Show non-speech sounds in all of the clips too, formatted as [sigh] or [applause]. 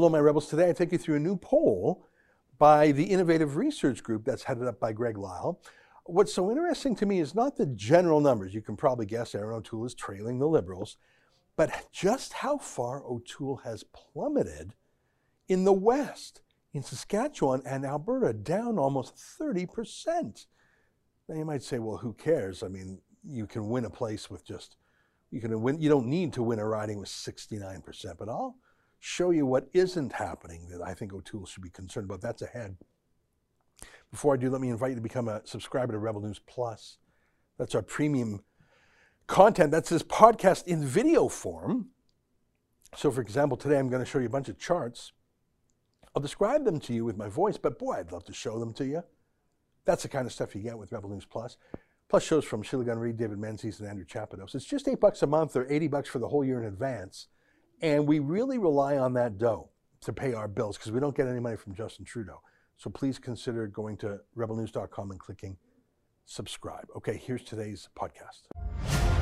Hello, my rebels. Today I take you through a new poll by the Innovative Research Group that's headed up by Greg Lyle. What's so interesting to me is not the general numbers. You can probably guess Erin O'Toole is trailing the Liberals, but just how far O'Toole has plummeted in the West, in Saskatchewan and Alberta, down almost 30%. Now you might say, well, who cares? I mean, you can win a place with just, you can win, you don't need to win a riding with 69%, but I'll show you what isn't happening that I think O'Toole should be concerned about. That's ahead. Before I do, let me invite you to become a subscriber to Rebel News Plus. That's our premium content. That's this podcast in video form. So, for example, today I'm going to show you a bunch of charts. I'll describe them to you with my voice, but boy, I'd love to show them to you. That's the kind of stuff you get with Rebel News Plus. Plus shows from Sheila Gunn Reid, David Menzies, and Andrew Chapados. It's just eight bucks a month or 80 bucks for the whole year in advance. And we really rely on that dough to pay our bills because we don't get any money from Justin Trudeau. So please consider going to rebelnews.com and clicking subscribe. Okay, here's today's podcast.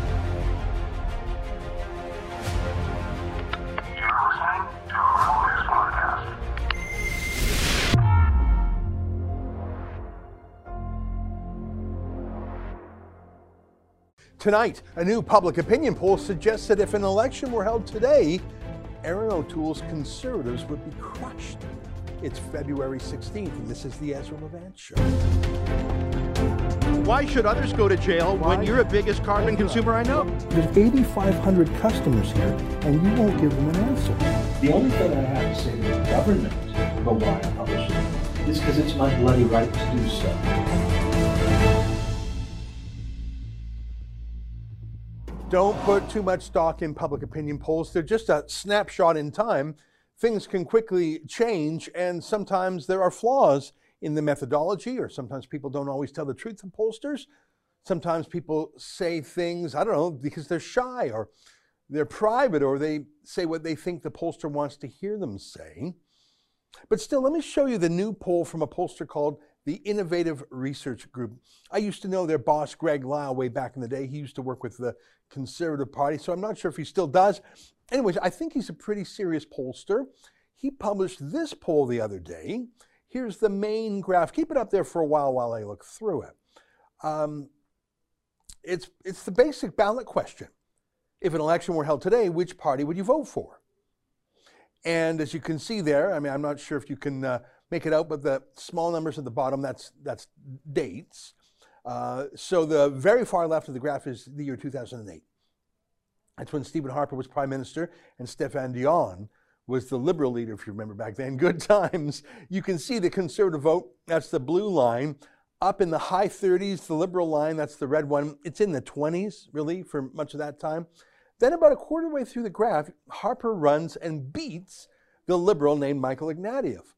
Tonight, a new public opinion poll suggests that if an election were held today, Erin O'Toole's conservatives would be crushed. It's February 16th, and this is the Ezra Levant Show. Why should others go to jail Why? when you're the biggest carbon consumer I know? There's 8,500 customers here, and you won't give them an answer. The only thing I have to say to the government about why I publish it is because it's my bloody right to do so. Don't put too much stock in public opinion polls. They're just a snapshot in time. Things can quickly change, and sometimes there are flaws in the methodology, or sometimes people don't always tell the truth to pollsters. Sometimes people say things, I don't know, because they're shy or they're private or they say what they think the pollster wants to hear them say. But still, let me show you the new poll from a pollster called the Innovative Research Group. I used to know their boss, Greg Lyle, way back in the day. He used to work with the Conservative Party, so I'm not sure if he still does. Anyways, I think he's a pretty serious pollster. He published this poll the other day. Here's the main graph. Keep it up there for a while while I look through it. Um, it's, it's the basic ballot question. If an election were held today, which party would you vote for? And as you can see there, I mean, I'm not sure if you can uh, make it out, but the small numbers at the bottom, that's, that's dates. Uh, so the very far left of the graph is the year 2008. That's when Stephen Harper was prime minister and Stéphane Dion was the liberal leader, if you remember back then. [laughs] Good times. You can see the conservative vote, that's the blue line, up in the high 30s. The liberal line, that's the red one. It's in the 20s, really, for much of that time. Then, about a quarter way through the graph, Harper runs and beats the liberal named Michael Ignatieff.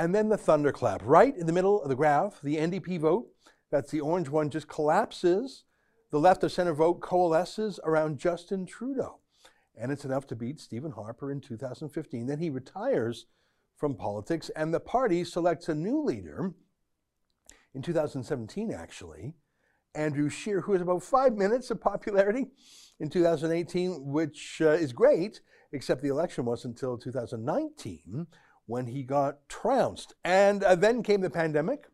And then the thunderclap. Right in the middle of the graph, the NDP vote, that's the orange one, just collapses. The left of center vote coalesces around Justin Trudeau. And it's enough to beat Stephen Harper in 2015. Then he retires from politics, and the party selects a new leader in 2017, actually. Andrew Scheer, who has about five minutes of popularity in 2018, which uh, is great, except the election wasn't until 2019 when he got trounced. And uh, then came the pandemic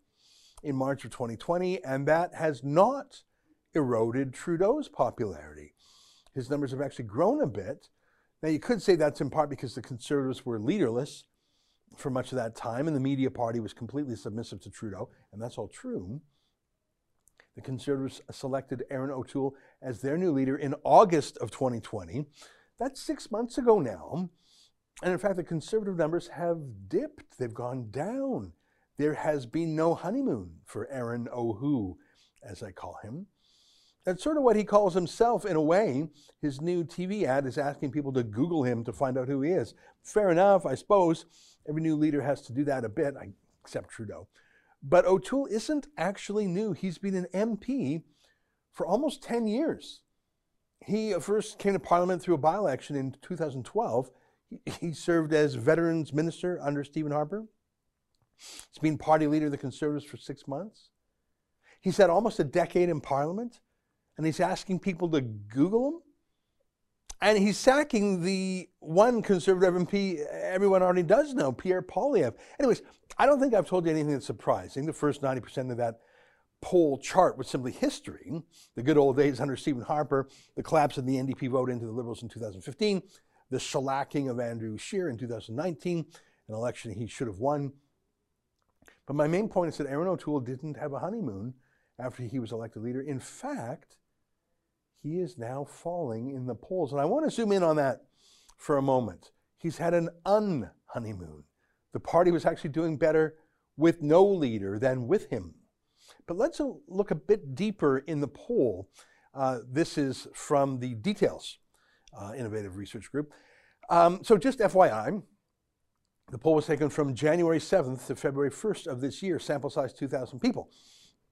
in March of 2020, and that has not eroded Trudeau's popularity. His numbers have actually grown a bit. Now, you could say that's in part because the Conservatives were leaderless for much of that time, and the media party was completely submissive to Trudeau, and that's all true. The Conservatives selected Erin O'Toole as their new leader in August of 2020. That's six months ago now. And in fact, the conservative numbers have dipped, they've gone down. There has been no honeymoon for Erin O'Who, as I call him. That's sort of what he calls himself in a way. His new TV ad is asking people to Google him to find out who he is. Fair enough, I suppose. Every new leader has to do that a bit, except Trudeau. But O'Toole isn't actually new. He's been an MP for almost 10 years. He first came to Parliament through a by election in 2012 he served as veterans minister under Stephen Harper. He's been party leader of the Conservatives for six months. He's had almost a decade in Parliament, and he's asking people to Google him. And he's sacking the one conservative MP everyone already does know, Pierre Poilievre. Anyways, I don't think I've told you anything that's surprising. The first 90% of that poll chart was simply history. The good old days under Stephen Harper, the collapse of the NDP vote into the Liberals in 2015, the shellacking of Andrew Scheer in 2019, an election he should have won. But my main point is that Erin O'Toole didn't have a honeymoon after he was elected leader. In fact, he is now falling in the polls. And I want to zoom in on that for a moment. He's had an un-honeymoon. The party was actually doing better with no leader than with him. But let's look a bit deeper in the poll. Uh, this is from the Details uh, Innovative Research Group. Um, so just FYI, the poll was taken from January 7th to February 1st of this year, sample size 2,000 people.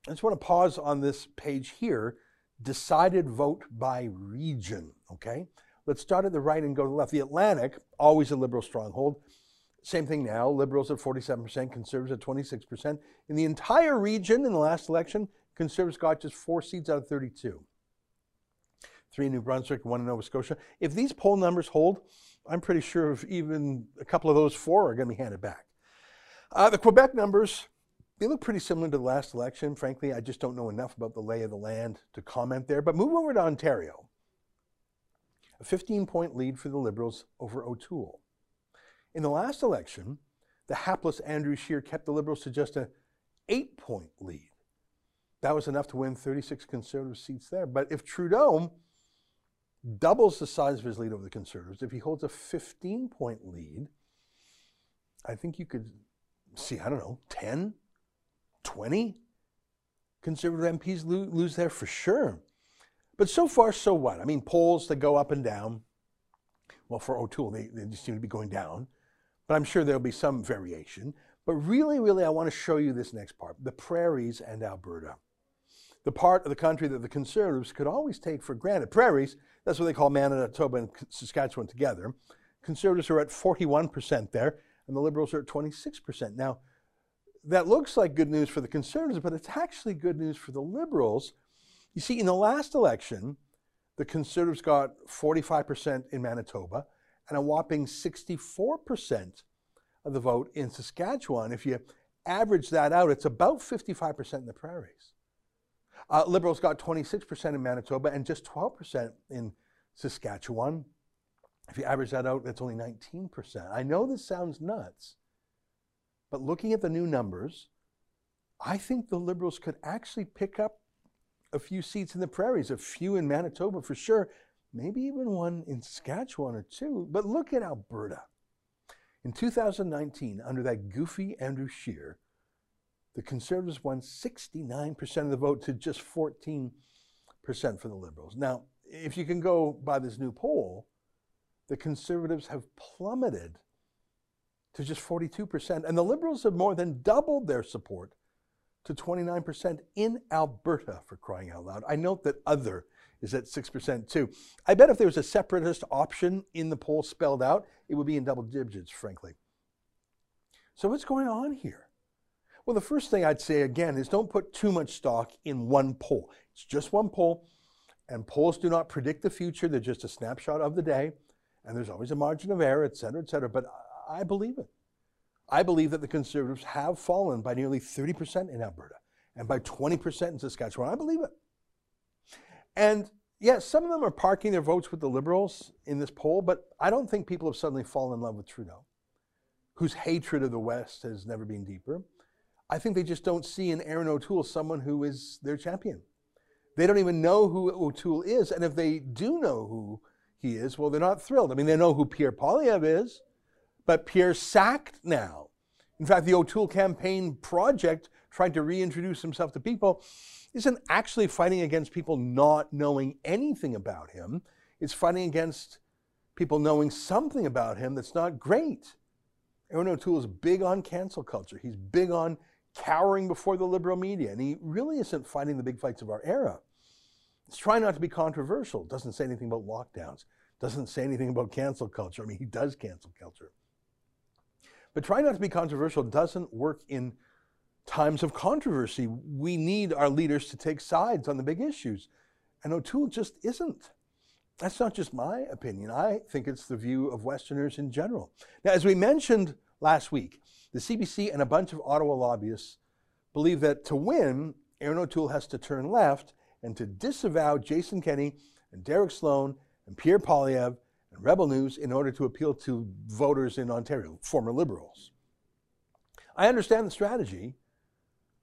I just want to pause on this page here. Decided vote by region, okay? Let's start at the right and go to the left. The Atlantic, always a liberal stronghold. Same thing now. Liberals at 47%, conservatives at 26%. In the entire region in the last election, conservatives got just four seats out of 32. Three in New Brunswick, one in Nova Scotia. If these poll numbers hold, I'm pretty sure if even a couple of those four are going to be handed back. Uh, the Quebec numbers, they look pretty similar to the last election. Frankly, I just don't know enough about the lay of the land to comment there. But move over to Ontario. A 15 point lead for the Liberals over O'Toole. In the last election, the hapless Andrew Scheer kept the Liberals to just a eight point lead. That was enough to win 36 Conservative seats there. But if Trudeau doubles the size of his lead over the Conservatives, if he holds a 15 point lead, I think you could see, I don't know, 10, 20 Conservative MPs lo- lose there for sure. But so far, so what? I mean, polls that go up and down. Well, for O'Toole, they, they just seem to be going down. But I'm sure there'll be some variation. But really, really, I want to show you this next part the prairies and Alberta the part of the country that the conservatives could always take for granted. Prairies, that's what they call Manitoba and Saskatchewan together. Conservatives are at 41% there, and the liberals are at 26%. Now, that looks like good news for the conservatives, but it's actually good news for the liberals. You see, in the last election, the conservatives got 45% in Manitoba and a whopping 64% of the vote in Saskatchewan. If you average that out, it's about 55% in the prairies. Uh, Liberals got 26% in Manitoba and just 12% in Saskatchewan. If you average that out, that's only 19%. I know this sounds nuts, but looking at the new numbers, I think the Liberals could actually pick up a few seats in the prairies, a few in Manitoba for sure, maybe even one in Saskatchewan or two. But look at Alberta. In 2019, under that goofy Andrew Scheer, the Conservatives won 69% of the vote to just 14% for the Liberals. Now, if you can go by this new poll, the Conservatives have plummeted to just 42%, and the Liberals have more than doubled their support to 29% in Alberta, for crying out loud. I note that other is at 6% too. I bet if there was a separatist option in the poll spelled out, it would be in double digits, frankly. So, what's going on here? Well, the first thing I'd say again is don't put too much stock in one poll. It's just one poll, and polls do not predict the future. They're just a snapshot of the day, and there's always a margin of error, et cetera, et cetera. But I believe it. I believe that the Conservatives have fallen by nearly 30% in Alberta and by 20% in Saskatchewan. I believe it. And yes, some of them are parking their votes with the Liberals in this poll, but I don't think people have suddenly fallen in love with Trudeau, whose hatred of the West has never been deeper. I think they just don't see in Erin O'Toole someone who is their champion. They don't even know who O'Toole is. And if they do know who he is, well, they're not thrilled. I mean, they know who Pierre Poilievre is, but Pierre's sacked now. In fact, the O'Toole campaign project, trying to reintroduce himself to people, isn't actually fighting against people not knowing anything about him. It's fighting against people knowing something about him that's not great. Erin O'Toole is big on cancel culture. He's big on cowering before the liberal media, and he really isn't fighting the big fights of our era. He's trying not to be controversial, doesn't say anything about lockdowns, doesn't say anything about cancel culture. I mean, he does cancel culture. But trying not to be controversial doesn't work in times of controversy. We need our leaders to take sides on the big issues. And O'Toole just isn't. That's not just my opinion. I think it's the view of Westerners in general. Now, as we mentioned last week, the CBC and a bunch of Ottawa lobbyists believe that to win, Erin O'Toole has to turn left and to disavow Jason Kenney and Derek Sloan and Pierre Poilievre and Rebel News in order to appeal to voters in Ontario, former Liberals. I understand the strategy,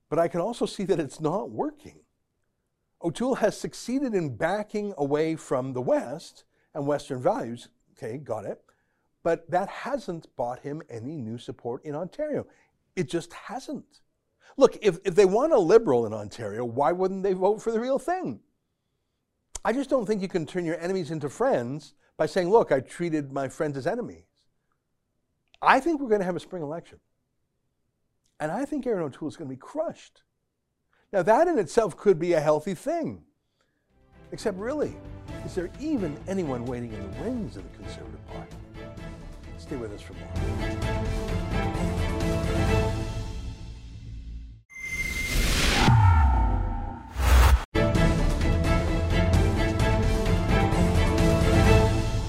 but I can also see that it's not working. O'Toole has succeeded in backing away from the West and Western values. Okay, got it. But that hasn't bought him any new support in Ontario. It just hasn't. Look, if, if they want a liberal in Ontario, why wouldn't they vote for the real thing? I just don't think you can turn your enemies into friends by saying, look, I treated my friends as enemies. I think we're going to have a spring election. And I think Erin O'Toole is going to be crushed. Now, that in itself could be a healthy thing. Except, really, is there even anyone waiting in the wings of the Conservative Party? Stay with us for more.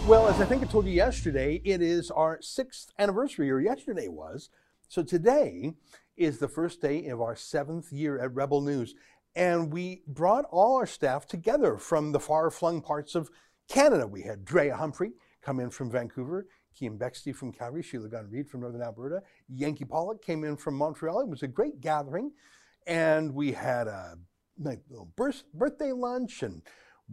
Well, as I think I told you yesterday, it is our sixth anniversary, or yesterday was. So today is the first day of our seventh year at Rebel News. And we brought all our staff together from the far flung parts of Canada. We had Drea Humphrey come in from Vancouver, Keean Bexte from Calgary, Sheila Gunn Reid from Northern Alberta, Yanky Pollak came in from Montreal. It was a great gathering. And we had a little birth- birthday lunch and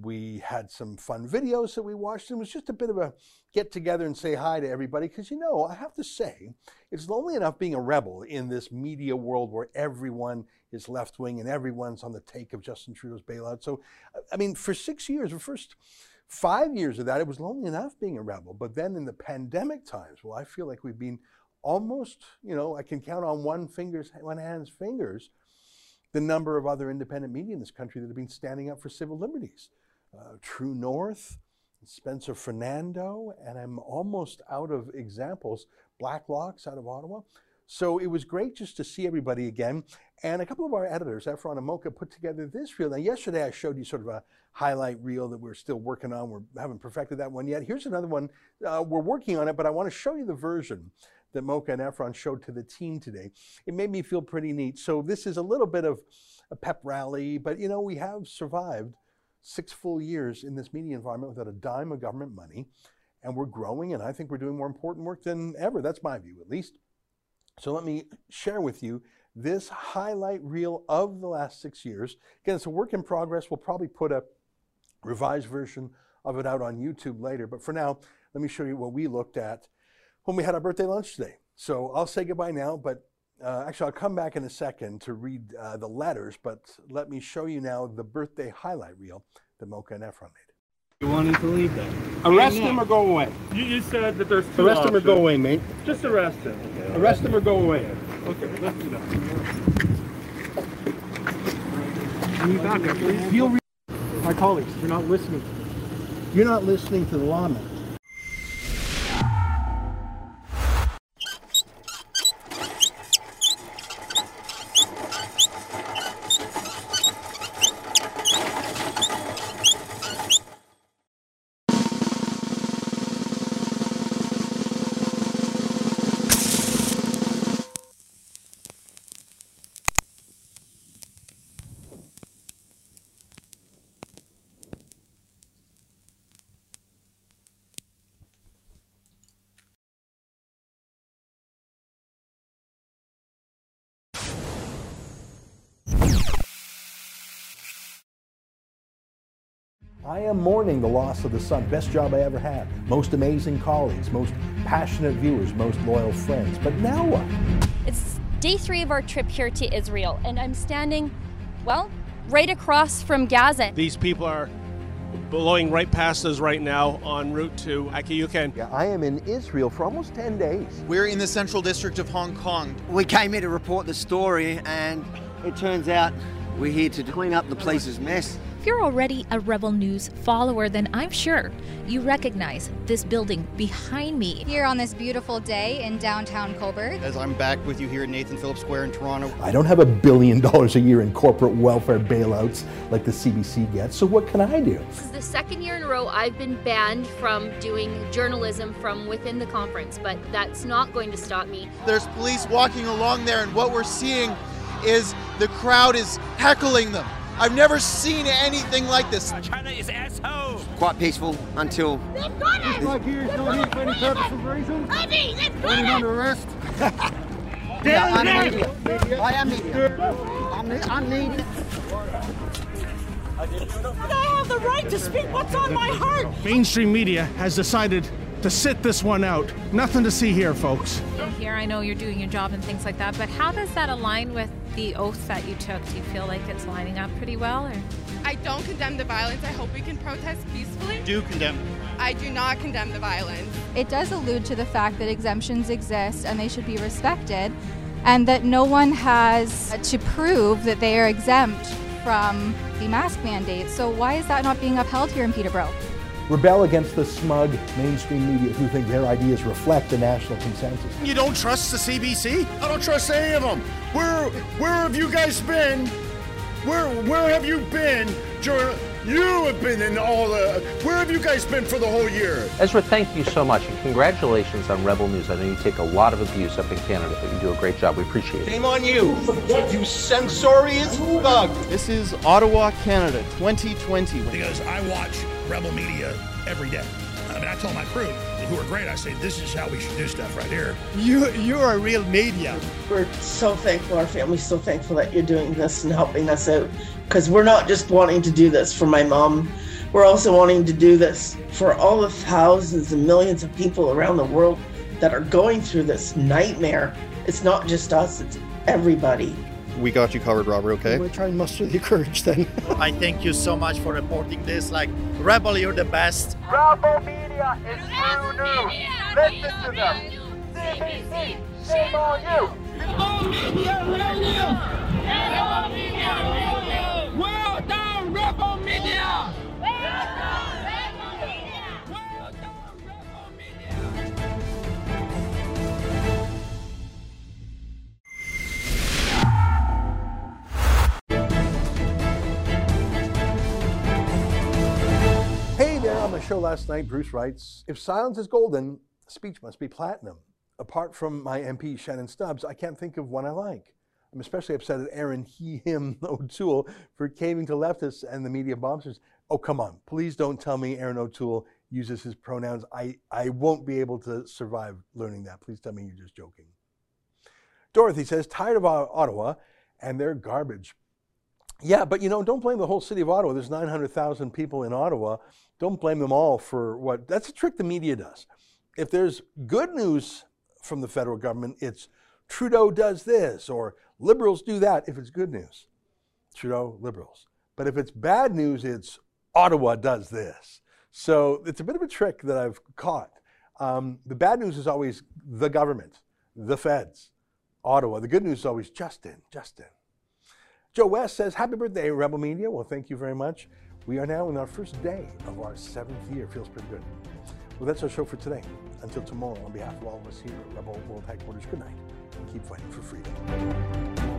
we had some fun videos that we watched. And It was just a bit of a get together and say hi to everybody. Because, you know, I have to say, it's lonely enough being a rebel in this media world where everyone is left wing and everyone's on the take of Justin Trudeau's bailout. So, I mean, for six years, the first five years of that, it was lonely enough being a rebel. But then in the pandemic times, well, I feel like we've been almost, you know, I can count on one finger's, one hand's fingers the number of other independent media in this country that have been standing up for civil liberties uh, True North, Spencer Fernando, and I'm almost out of examples. Blacklock's out of Ottawa. So it was great just to see everybody again. And a couple of our editors, Efron and Mocha, put together this reel. Now, yesterday I showed you sort of a highlight reel that we're still working on. We haven't perfected that one yet. Here's another one. Uh, we're working on it, but I want to show you the version that Mocha and Efron showed to the team today. It made me feel pretty neat. So this is a little bit of a pep rally, but you know, we have survived six full years in this media environment without a dime of government money. And we're growing, and I think we're doing more important work than ever. That's my view, at least. So let me share with you this highlight reel of the last six years. Again, it's a work in progress. We'll probably put a revised version of it out on YouTube later. But for now, let me show you what we looked at when we had our birthday lunch today. So I'll say goodbye now, but uh, actually, I'll come back in a second to read uh, the letters, but let me show you now the birthday highlight reel that Mocha and Efron made. You wanted to leave then? Arrest him or go away. You, you said that there's two Arrest him or options. go away, mate. Just arrest him. Arrest him or go away. Okay, let's do that. Can you back up, please? You'll re- My colleagues, you're not listening. You're not listening to the lawman. I am mourning the loss of the Sun. Best job I ever had. Most amazing colleagues, most passionate viewers, most loyal friends. But now what? It's day three of our trip here to Israel, and I'm standing, well, right across from Gaza. These people are blowing right past us right now en route to Akiyuken. Yeah, I am in Israel for almost 10 days. We're in the central district of Hong Kong. We came here to report the story, and it turns out We're here to clean up the place's mess. If you're already a Rebel News follower, then I'm sure you recognize this building behind me. Here on this beautiful day in downtown Cobourg. As I'm back with you here at Nathan Phillips Square in Toronto. I don't have a billion dollars a year in corporate welfare bailouts like the CBC gets, so what can I do? This is the second year in a row I've been banned from doing journalism from within the conference, but that's not going to stop me. There's police walking along there, and what we're seeing is the crowd is heckling them. I've never seen anything like this. China is asshole. Quite peaceful until. They've got it. Like here is still here for any purpose of reason. Abby, they've got Running it. under arrest. Yeah, I'm media. I am media. I'm, I'm media. I have the right to speak what's on my heart. Mainstream media has decided to sit this one out. Nothing to see here, folks. Here, I know you're doing your job and things like that, but how does that align with the oath that you took? Do you feel like it's lining up pretty well? Or? I don't condemn the violence. I hope we can protest peacefully. Do condemn. I do not condemn the violence. It does allude to the fact that exemptions exist and they should be respected, and that no one has to prove that they are exempt from the mask mandate. So, why is that not being upheld here in Peterborough? Rebel against the smug mainstream media who think their ideas reflect the national consensus. You don't trust the CBC? I don't trust any of them. Where where have you guys been? Where where have you been during? You have been in all the. Where have you guys been for the whole year? Ezra, thank you so much, and congratulations on Rebel News. I know you take a lot of abuse up in Canada, but you do a great job. We appreciate it. Shame on you, you censorious thug. This is Ottawa, Canada, 2020. Because I watch Rebel Media every day. I mean, I tell my crew, who are great, I say, this is how we should do stuff right here. You, you're a real media. We're so thankful, our family's so thankful that you're doing this and helping us out. Because we're not just wanting to do this for my mom, we're also wanting to do this for all the thousands and millions of people around the world that are going through this nightmare. It's not just us, it's everybody. We got you covered, Robert, okay? We're trying to muster the [laughs] courage then. I thank you so much for reporting this. Like, Rebel, you're the best. Rebel Media is true news. Listen to them. CBC, shame on you. Rebel Media Radio. Last night, Bruce writes If silence is golden, speech must be platinum. Apart from my MP, Shannon Stubbs, I can't think of one I like. I'm especially upset at Erin he, him [laughs] O'Toole for caving to leftists and the media bombers. Oh, come on. Please don't tell me Erin O'Toole uses his pronouns. I, I won't be able to survive learning that. Please tell me you're just joking. Dorothy says, tired of Ottawa and their garbage. Yeah, but you know, don't blame the whole city of Ottawa. There's 900,000 people in Ottawa. Don't blame them all for what. That's a trick the media does. If there's good news from the federal government, it's Trudeau does this or liberals do that. If it's good news, Trudeau, liberals. But if it's bad news, it's Ottawa does this. So it's a bit of a trick that I've caught. Um, the bad news is always the government, the feds, Ottawa. The good news is always Justin, Justin. Joe West says, Happy birthday, Rebel Media. Well, thank you very much. We are now in our first day of our seventh year. Feels pretty good. Well, that's our show for today. Until tomorrow, on behalf of all of us here at Rebel World Headquarters, good night and keep fighting for freedom.